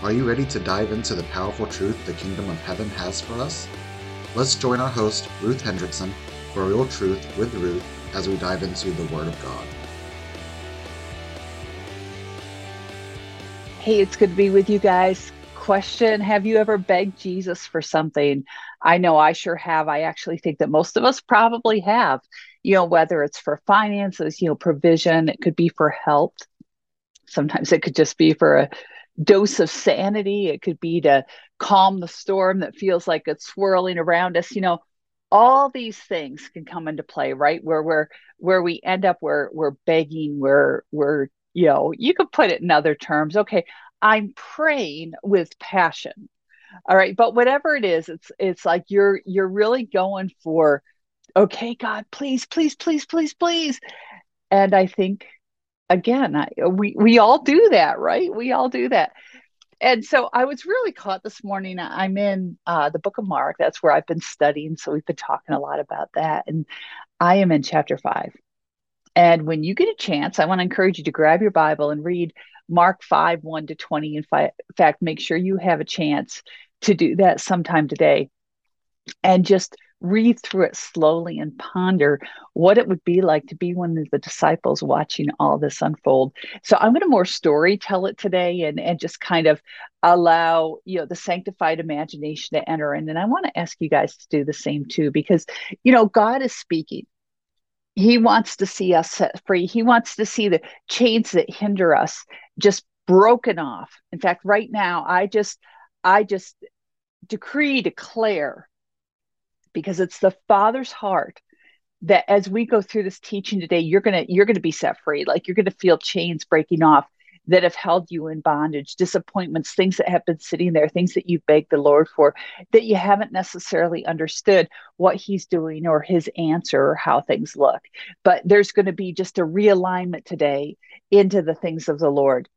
Are you ready to dive into the powerful truth the kingdom of heaven has for us? Let's join our host, Ruth Hendrickson, for Real Truth with Ruth as we dive into the Word of God. Hey, it's good to be with you guys. Question Have you ever begged Jesus for something? I know I sure have. I actually think that most of us probably have, you know, whether it's for finances, you know, provision, it could be for health. Sometimes it could just be for a dose of sanity. It could be to calm the storm that feels like it's swirling around us. You know, all these things can come into play, right? Where we're where we end up where we're begging, where we're, you know, you could put it in other terms. Okay, I'm praying with passion. All right. But whatever it is, it's it's like you're you're really going for, okay, God, please, please, please, please, please. And I think again, I, we we all do that, right? We all do that. And so I was really caught this morning. I'm in uh, the book of Mark. That's where I've been studying. So we've been talking a lot about that. And I am in chapter five. And when you get a chance, I want to encourage you to grab your Bible and read Mark 5 1 to 20. In fact, make sure you have a chance to do that sometime today. And just read through it slowly and ponder what it would be like to be one of the disciples watching all this unfold. So I'm going to more story tell it today and, and just kind of allow, you know, the sanctified imagination to enter in. And I want to ask you guys to do the same too, because, you know, God is speaking. He wants to see us set free. He wants to see the chains that hinder us just broken off. In fact, right now, I just, I just decree, declare because it's the father's heart that as we go through this teaching today you're to you're to be set free. Like you're to feel chains breaking off that have held you in bondage disappointments things that have been sitting there things that you begged the lord for that you haven't necessarily understood what he's doing or his answer or how things look. But there's going to be just a realignment today into the things of the lord.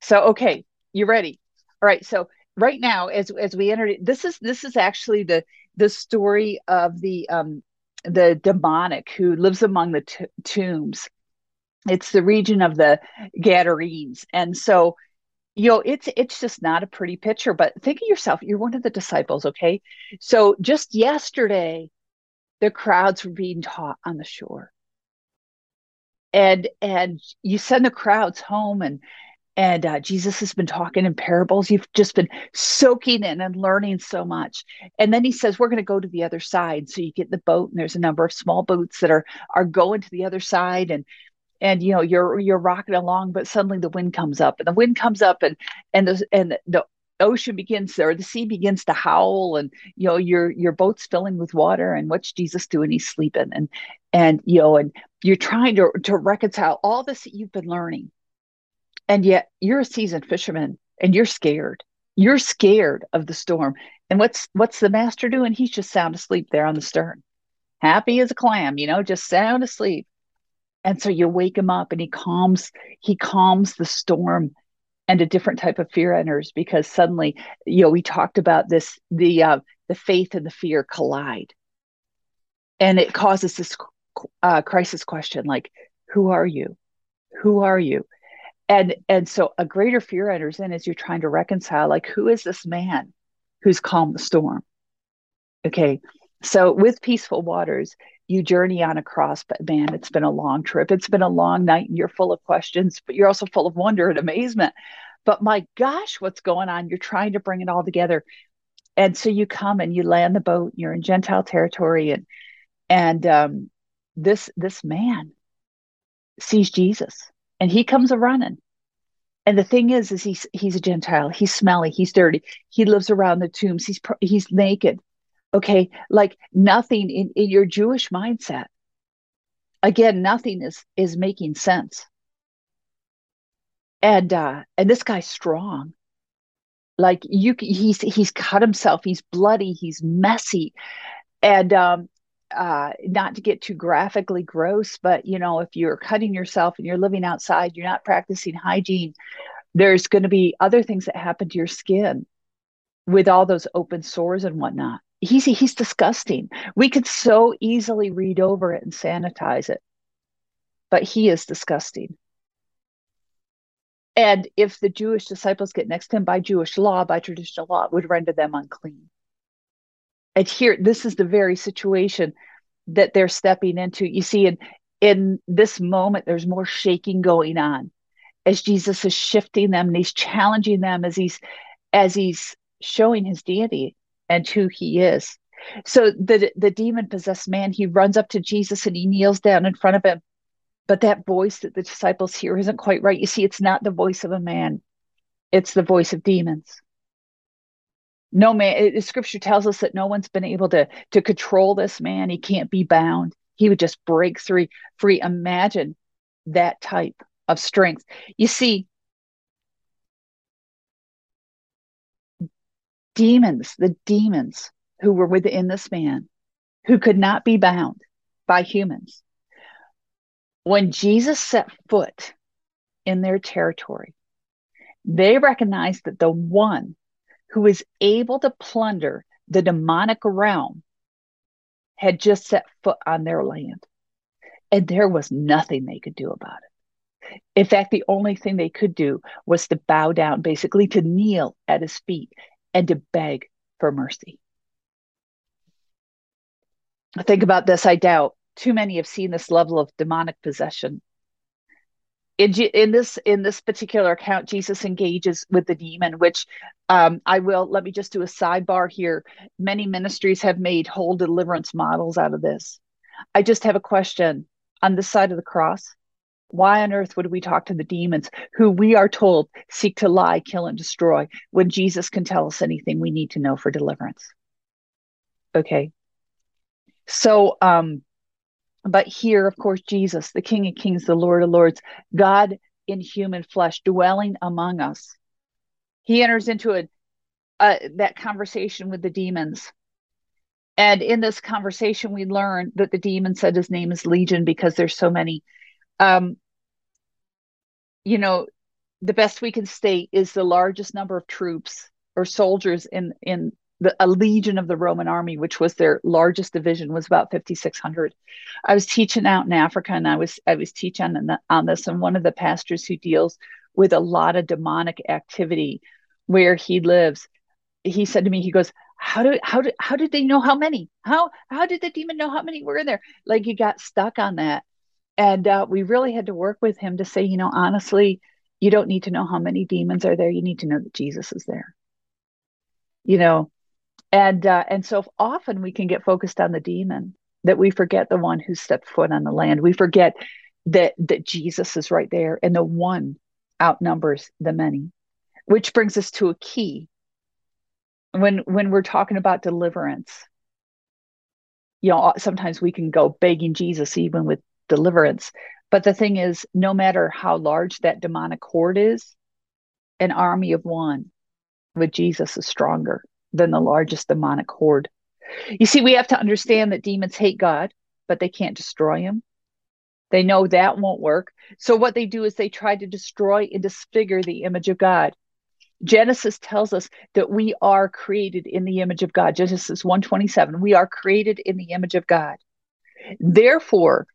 So okay you ready? All right so right now as as we enter this is this is actually the the story of the um, the demonic who lives among the t- tombs. It's the region of the Gadarenes, and so you know it's it's just not a pretty picture. But think of yourself; you're one of the disciples. Okay, so just yesterday, the crowds were being taught on the shore, and and you send the crowds home, and and uh, Jesus has been talking in parables. You've just been soaking in and learning so much. And then he says, "We're going to go to the other side." So you get the boat, and there's a number of small boats that are are going to the other side, and and you know you're you're rocking along, but suddenly the wind comes up, and the wind comes up, and and the and the ocean begins or the sea begins to howl and you know your your boat's filling with water and what's jesus doing he's sleeping and and you know and you're trying to to reconcile all this that you've been learning and yet you're a seasoned fisherman and you're scared. You're scared of the storm. And what's what's the master doing? He's just sound asleep there on the stern. Happy as a clam, you know, just sound asleep. And so you wake him up and he calms, he calms the storm and a different type of fear enters because suddenly, you know, we talked about this, the uh, the faith and the fear collide. And it causes this uh, crisis question like, who are you? Who are you? And and so a greater fear enters in as you're trying to reconcile like who is this man who's calmed the storm? Okay so with peaceful waters you journey on across but man it's been a long trip. It's been a long night and you're full of questions but you're also full of wonder and amazement. But my gosh what's going on? You're trying to bring it all together. And so you come and you land the boat and you're in gentile territory and and um, this this man sees jesus and he comes a running. And the thing is, is he's he's a Gentile. He's smelly. He's dirty. He lives around the tombs. He's he's naked. Okay, like nothing in, in your Jewish mindset. Again, nothing is is making sense. And uh, and this guy's strong. Like you, he's he's cut himself. He's bloody. He's messy, and um, uh, not to get too graphically gross, but you know, if you're cutting yourself and you're living outside, you're not practicing hygiene, there's going to be other things that happen to your skin with all those open sores and whatnot. He's he's disgusting. We could so easily read over it and sanitize it, but he is disgusting. And if the Jewish disciples get next to him by Jewish law, by traditional law, it would render them unclean. And here, this is the very situation that they're stepping into. You see, in in this moment, there's more shaking going on as Jesus is shifting them and he's challenging them as he's as he's showing his deity and who he is. So the the demon possessed man, he runs up to Jesus and he kneels down in front of him. But that voice that the disciples hear isn't quite right. You see, it's not the voice of a man, it's the voice of demons. No man, it, scripture tells us that no one's been able to, to control this man. He can't be bound. He would just break free. free. Imagine that type of strength. You see, demons, the demons who were within this man, who could not be bound by humans, when Jesus set foot in their territory, they recognized that the one who was able to plunder the demonic realm had just set foot on their land. And there was nothing they could do about it. In fact, the only thing they could do was to bow down, basically to kneel at his feet and to beg for mercy. Think about this. I doubt too many have seen this level of demonic possession. In, in this in this particular account, Jesus engages with the demon, which um, I will let me just do a sidebar here. Many ministries have made whole deliverance models out of this. I just have a question on this side of the cross. Why on earth would we talk to the demons who we are told seek to lie, kill, and destroy when Jesus can tell us anything we need to know for deliverance? Okay. So, um, but here, of course, Jesus, the King of Kings, the Lord of Lords, God in human flesh, dwelling among us. He enters into a, that conversation with the demons. And in this conversation, we learn that the demon said his name is Legion because there's so many. Um, you know, the best we can state is the largest number of troops or soldiers in in the, a legion of the Roman army, which was their largest division, was about 5,600. I was teaching out in Africa, and I was I was teaching on, on this, and one of the pastors who deals with a lot of demonic activity where he lives, he said to me, he goes, "How did how did how did they know how many? How how did the demon know how many were in there? Like he got stuck on that, and uh, we really had to work with him to say, you know, honestly, you don't need to know how many demons are there. You need to know that Jesus is there. You know, and uh, and so often we can get focused on the demon that we forget the one who stepped foot on the land. We forget that that jesus is right there and the one outnumbers the many which brings us to a key. When when we're talking about deliverance you know sometimes we can go begging jesus even with deliverance. But the thing is no matter how large that demonic horde is an army of one with jesus is stronger than the largest demonic horde. You see, we have to understand that demons hate God, but they can't destroy him. They know that won't work. So what they do is they try to destroy and disfigure the image of God. Genesis tells us that we are created in the image of God. Genesis 127, we are created in the image of God. Therefore,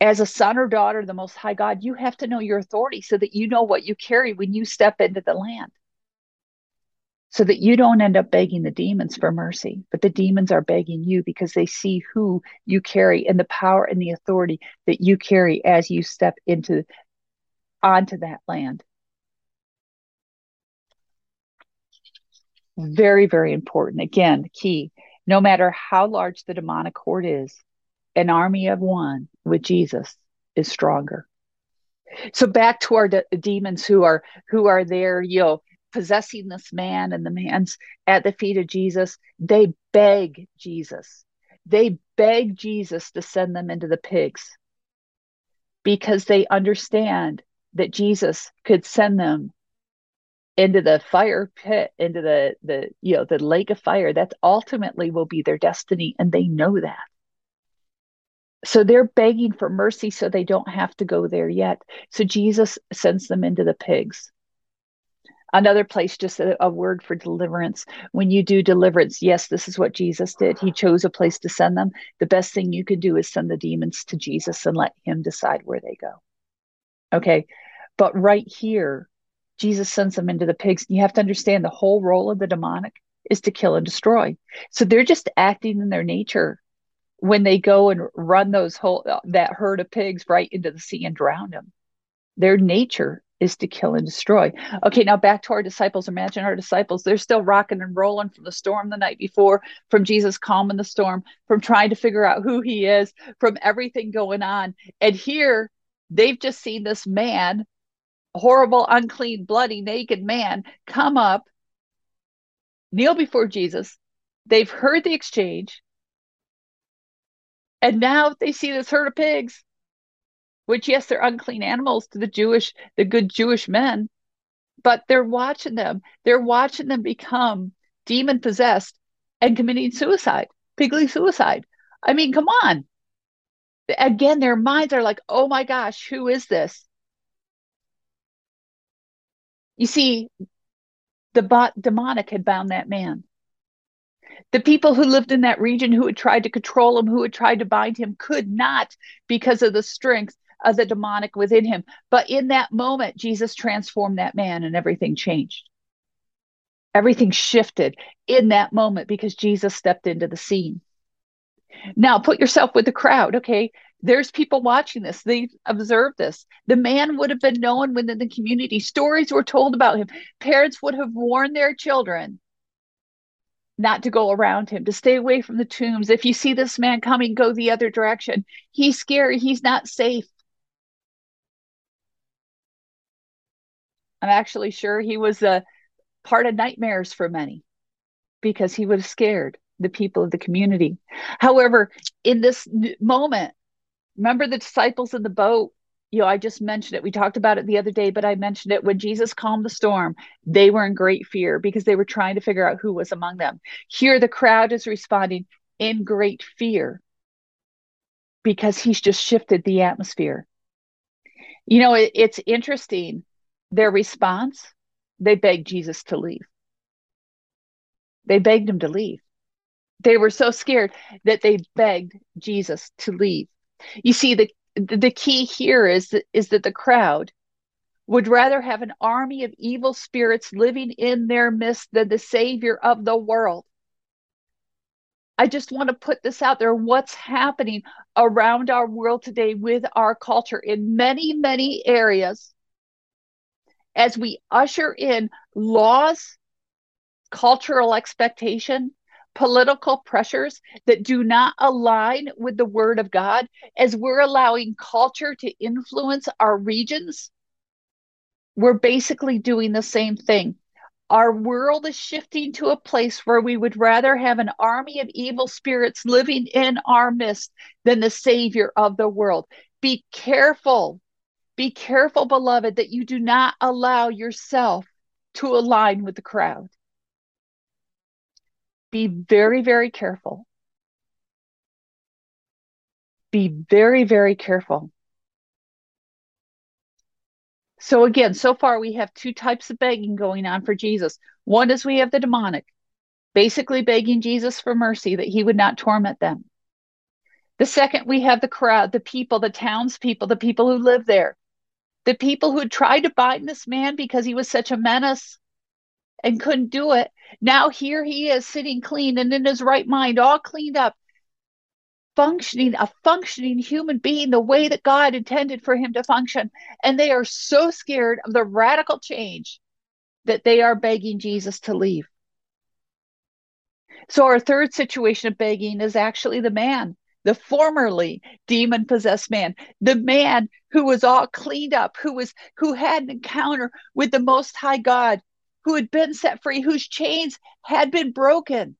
as a son or daughter of the most high God, you have to know your authority so that you know what you carry when you step into the land so that you don't end up begging the demons for mercy, but the demons are begging you because they see who you carry and the power and the authority that you carry as you step into onto that land. Very, very important. Again, key. No matter how large the demonic horde is, an army of one with Jesus is stronger. So back to our de- demons who are who are there, you know, possessing this man and the man's at the feet of Jesus, they beg Jesus. They beg Jesus to send them into the pigs because they understand that Jesus could send them into the fire pit, into the the you know the lake of fire. That ultimately will be their destiny, and they know that. So they're begging for mercy so they don't have to go there yet. So Jesus sends them into the pigs another place just a, a, word for deliverance when you do deliverance yes this is what jesus did he chose a place to send them the best thing you could do is send the demons to jesus and let him decide where they go okay But right here, Jesus sends them into the pigs. You have to understand the whole role of the demonic is to kill and destroy. So they're just acting in their nature when they go and run those whole that herd of pigs right into the sea and drown them. Their nature is to kill and destroy. Okay, now back to our disciples. Imagine our disciples. They're still rocking and rolling from the storm the night before, from Jesus calming the storm, from trying to figure out who he is, from everything going on. And here they've just seen this man, horrible, unclean, bloody, naked man, come up, kneel before Jesus. They've heard the exchange. And now they see this herd of pigs which yes, they're unclean animals to the Jewish, the good Jewish men, but they're watching them. They're watching them become demon possessed and committing suicide, pigly suicide. I mean, come on. Again, their minds are like, oh my gosh, who is this? You see, the demonic had bound that man. The people who lived in that region who had tried to control him, who had tried to bind him, could not because of the strength of the demonic within him. But in that moment, Jesus transformed that man and everything changed. Everything shifted in that moment because Jesus stepped into the scene. Now, put yourself with the crowd, okay? There's people watching this. They observed this. The man would have been known within the community. Stories were told about him. Parents would have warned their children not to go around him, to stay away from the tombs. If you see this man coming, go the other direction. He's scary. He's not safe. I'm actually sure he was a part of nightmares for many because he would have scared the people of the community. However, in this moment, remember the disciples in the boat? You know, I just mentioned it. We talked about it the other day, but I mentioned it when Jesus calmed the storm. They were in great fear because they were trying to figure out who was among them. Here, the crowd is responding in great fear because he's just shifted the atmosphere. You know, it, it's interesting their response, they begged Jesus to leave. They begged him to leave. They were so scared that they begged Jesus to leave. You see, the the key here is that, is that the crowd would rather have an army of evil spirits living in their midst than the savior of the world. I just want to put this out there what's happening around our world today with our culture in many, many areas as we usher in laws, cultural expectation, political pressures that do not align with the word of God, as we're allowing culture to influence our regions, we're basically doing the same thing. Our world is shifting to a place where we would rather have an army of evil spirits living in our midst than the Savior of the world. Be careful be careful, beloved, that you do not allow yourself to align with the crowd. Be very, very careful. Be very, very careful. So, again, so far we have two types of begging going on for Jesus. One is we have the demonic, basically begging Jesus for mercy that he would not torment them. The second, we have the crowd, the people, the townspeople, the people who live there, the people who tried to bind this man because he was such a menace and couldn't do it. Now here he is sitting clean and in his right mind, all cleaned up, functioning, a functioning human being the way that God intended for him to function. And they are so scared of the radical change that they are begging Jesus to leave. So, our third situation of begging is actually the man the formerly demon possessed man, the man who was all cleaned up, who was who had an encounter with the most high God, who had been set free, whose chains had been broken.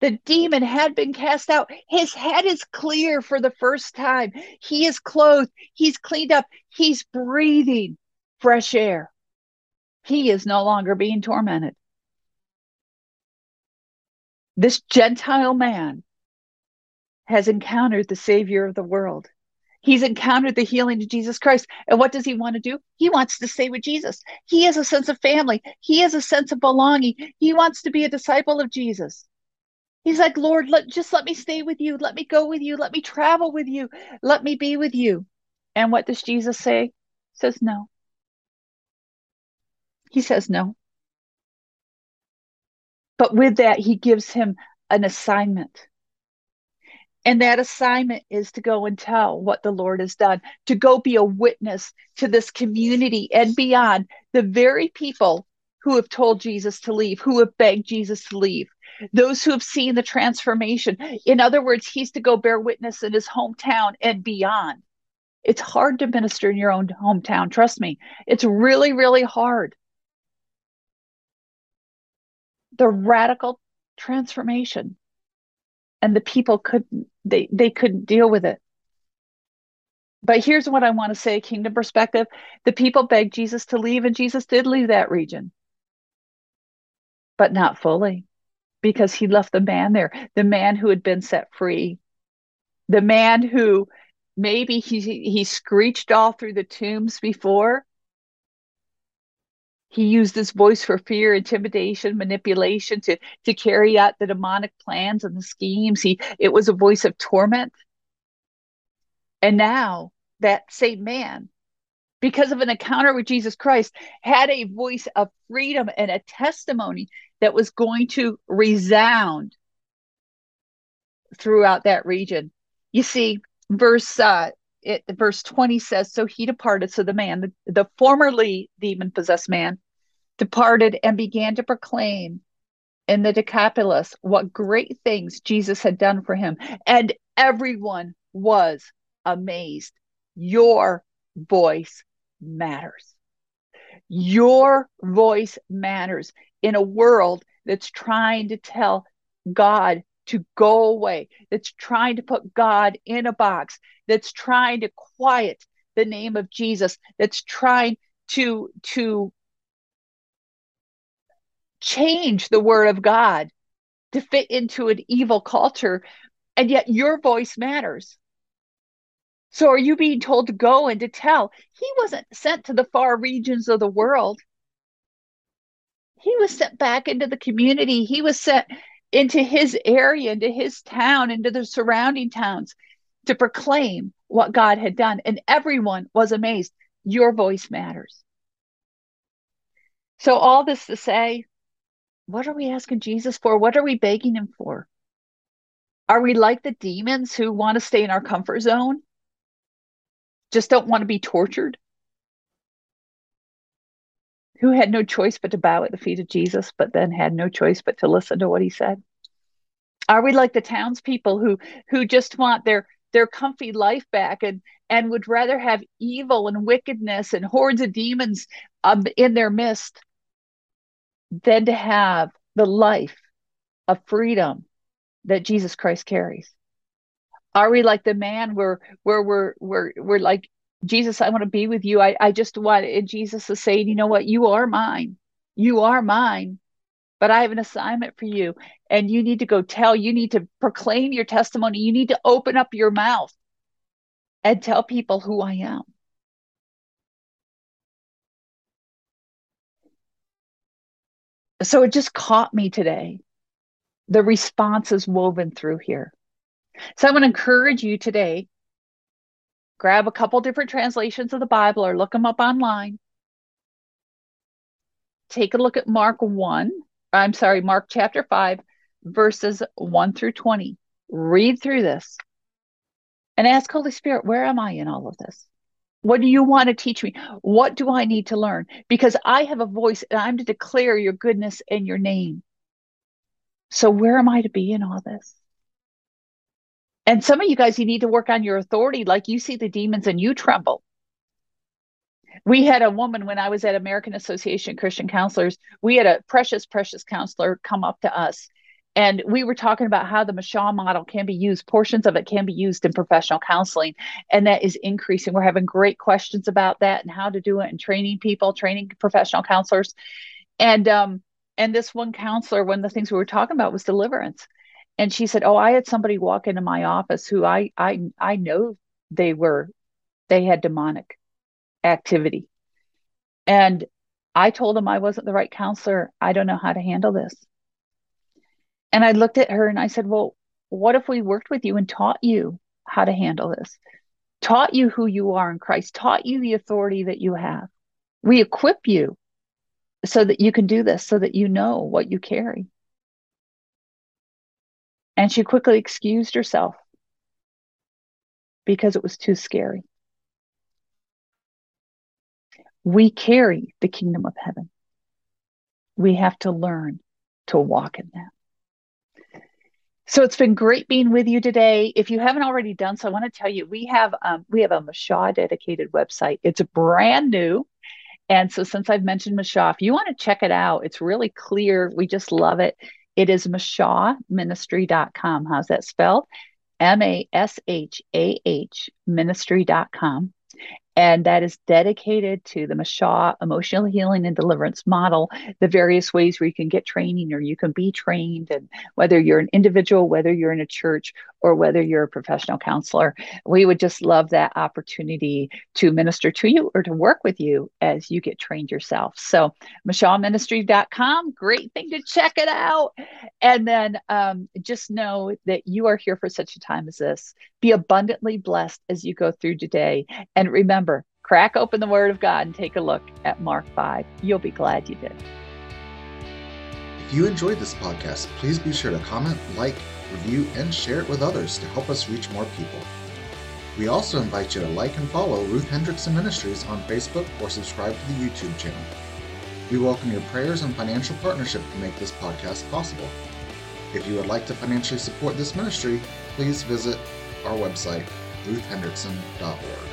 The demon had been cast out. His head is clear for the first time. He is clothed. He's cleaned up. He's breathing fresh air. He is no longer being tormented. This Gentile man has encountered the Savior of the world. He's encountered the healing of Jesus Christ. And what does he want to do? He wants to stay with Jesus. He has a sense of family. He has a sense of belonging. He wants to be a disciple of Jesus. He's like, Lord, let, just let me stay with you. Let me go with you. Let me travel with you. Let me be with you. And what does Jesus say? says no. He says no. But with that, he gives him an assignment. And that assignment is to go and tell what the Lord has done, to go be a witness to this community and beyond the very people who have told Jesus to leave, who have begged Jesus to leave, those who have seen the transformation. In other words, he's to go bear witness in his hometown and beyond. It's hard to minister in your own hometown. Trust me, it's really, really hard. The radical transformation and the people couldn't they they couldn't deal with it. But here's what i want to say kingdom perspective. The people begged jesus to leave and jesus did leave that region but not fully because he left the man there the man who had been set free the man who maybe he he screeched all through the tombs before he used his voice for fear, intimidation, manipulation to, to carry out the demonic plans and the schemes. He it was a voice of torment. And now that same man, because of an encounter with Jesus Christ, had a voice of freedom and a testimony that was going to resound throughout that region. You see, verse uh, it, verse 20 says, So he departed. So the man, the, the formerly demon possessed man, departed and began to proclaim in the Decapolis what great things Jesus had done for him. And everyone was amazed. Your voice matters. Your voice matters in a world that's trying to tell God to go away, that's trying to put God in a box, that's trying to quiet the name of Jesus, that's trying to to change the word of God to fit into an evil culture, and yet your voice matters. So are you being told to go and to tell? He wasn't sent to the far regions of the world. He was sent back into the community. He was sent into his area, into his town, into the surrounding towns to proclaim what God had done. And everyone was amazed. Your voice matters. So, all this to say, what are we asking Jesus for? What are we begging him for? Are we like the demons who want to stay in our comfort zone? Just don't want to be tortured? Who had no choice but to bow at the feet of Jesus, but then had no choice but to listen to what he said? Are we like the townspeople who who just want their their comfy life back and and would rather have evil and wickedness and hordes of demons um, in their midst than to have the life of freedom that Jesus Christ carries? Are we like the man where where we're we're we're like Jesus, I want to be with you. I, I just want and Jesus is saying, you know what, you are mine. You are mine, but I have an assignment for you. And you need to go tell, you need to proclaim your testimony. You need to open up your mouth and tell people who I am. So it just caught me today. The response is woven through here. So I want to encourage you today grab a couple different translations of the Bible or look them up online. Take a look at Mark 1, I'm sorry, Mark chapter 5, verses 1 through 20. Read through this and ask Holy Spirit, where am I in all of this? What do you want to teach me? What do I need to learn? Because I have a voice and I'm to declare your goodness and your name. So, where am I to be in all this? And some of you guys, you need to work on your authority. Like you see the demons and you tremble. We had a woman when I was at American Association Christian Counselors, we had a precious, precious counselor come up to us and we were talking about how the Mashah model can be used, portions of it can be used in professional counseling, and that is increasing. We're having great questions about that and how to do it and training people, training professional counselors. And um, and this one counselor, one of the things we were talking about was deliverance. And she said, Oh, I had somebody walk into my office who I I I know they were they had demonic activity. And I told them I wasn't the right counselor. I don't know how to handle this. And I looked at her and I said, Well, what if we worked with you and taught you how to handle this? taught you who you are in Christ, taught you the authority that you have. We equip you so that you can do this, so that you know what you carry. And she quickly excused herself because it was too scary. We carry the kingdom of heaven. We have to learn to walk in that. So it's been great being with you today. If you haven't already done so, I want to tell you we have um, we have a Mashah dedicated website. It's brand new. And so since I've mentioned Mashah, if you want to check it out, it's really clear. We just love it. It is mashahministry.com. How's that spelled? M A S H A H ministry.com and that is dedicated to the Mashah emotional healing and deliverance model, the various ways where you can get training or you can be trained, and whether you're an individual, whether you're in a church, or whether you're a professional counselor. We would just love that opportunity to minister to you or to work with you as you get trained yourself. So, MashahMinistry.com, great thing to check it out. And then um, just know that you are here for such a time as this. Be abundantly blessed as you go through today. And remember, crack open the Word of God and take a look at Mark 5. You'll be glad you did. If you enjoyed this podcast, please be sure to comment, like, review, and share it with others to help us reach more people. We also invite you to like and follow Ruth Hendrickson Ministries on Facebook or subscribe to the YouTube channel. We welcome your prayers and financial partnership to make this podcast possible. If you would like to financially support this ministry, please visit our website, ruthhendrickson.org.